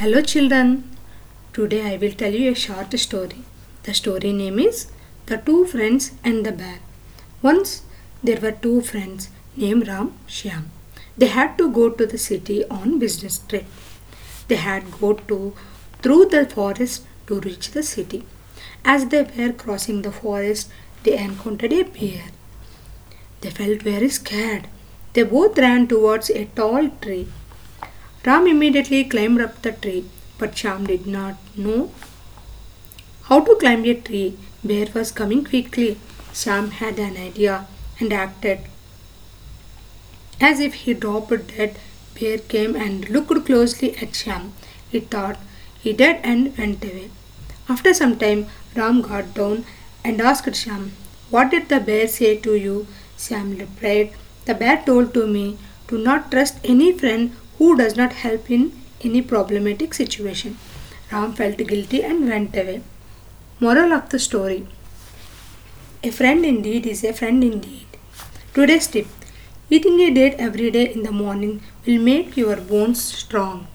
Hello children. Today I will tell you a short story. The story name is The Two Friends and the Bear. Once there were two friends named Ram Shyam. They had to go to the city on business trip. They had to go to through the forest to reach the city. As they were crossing the forest, they encountered a bear. They felt very scared. They both ran towards a tall tree. Ram immediately climbed up the tree, but Shyam did not know how to climb a tree. Bear was coming quickly. Shyam had an idea and acted as if he dropped dead. Bear came and looked closely at Shyam. He thought he dead and went away. After some time, Ram got down and asked Shyam, What did the bear say to you? Shyam replied, The bear told to me to not trust any friend who does not help in any problematic situation. Ram felt guilty and went away. Moral of the story A friend indeed is a friend indeed. Today's tip Eating a date every day in the morning will make your bones strong.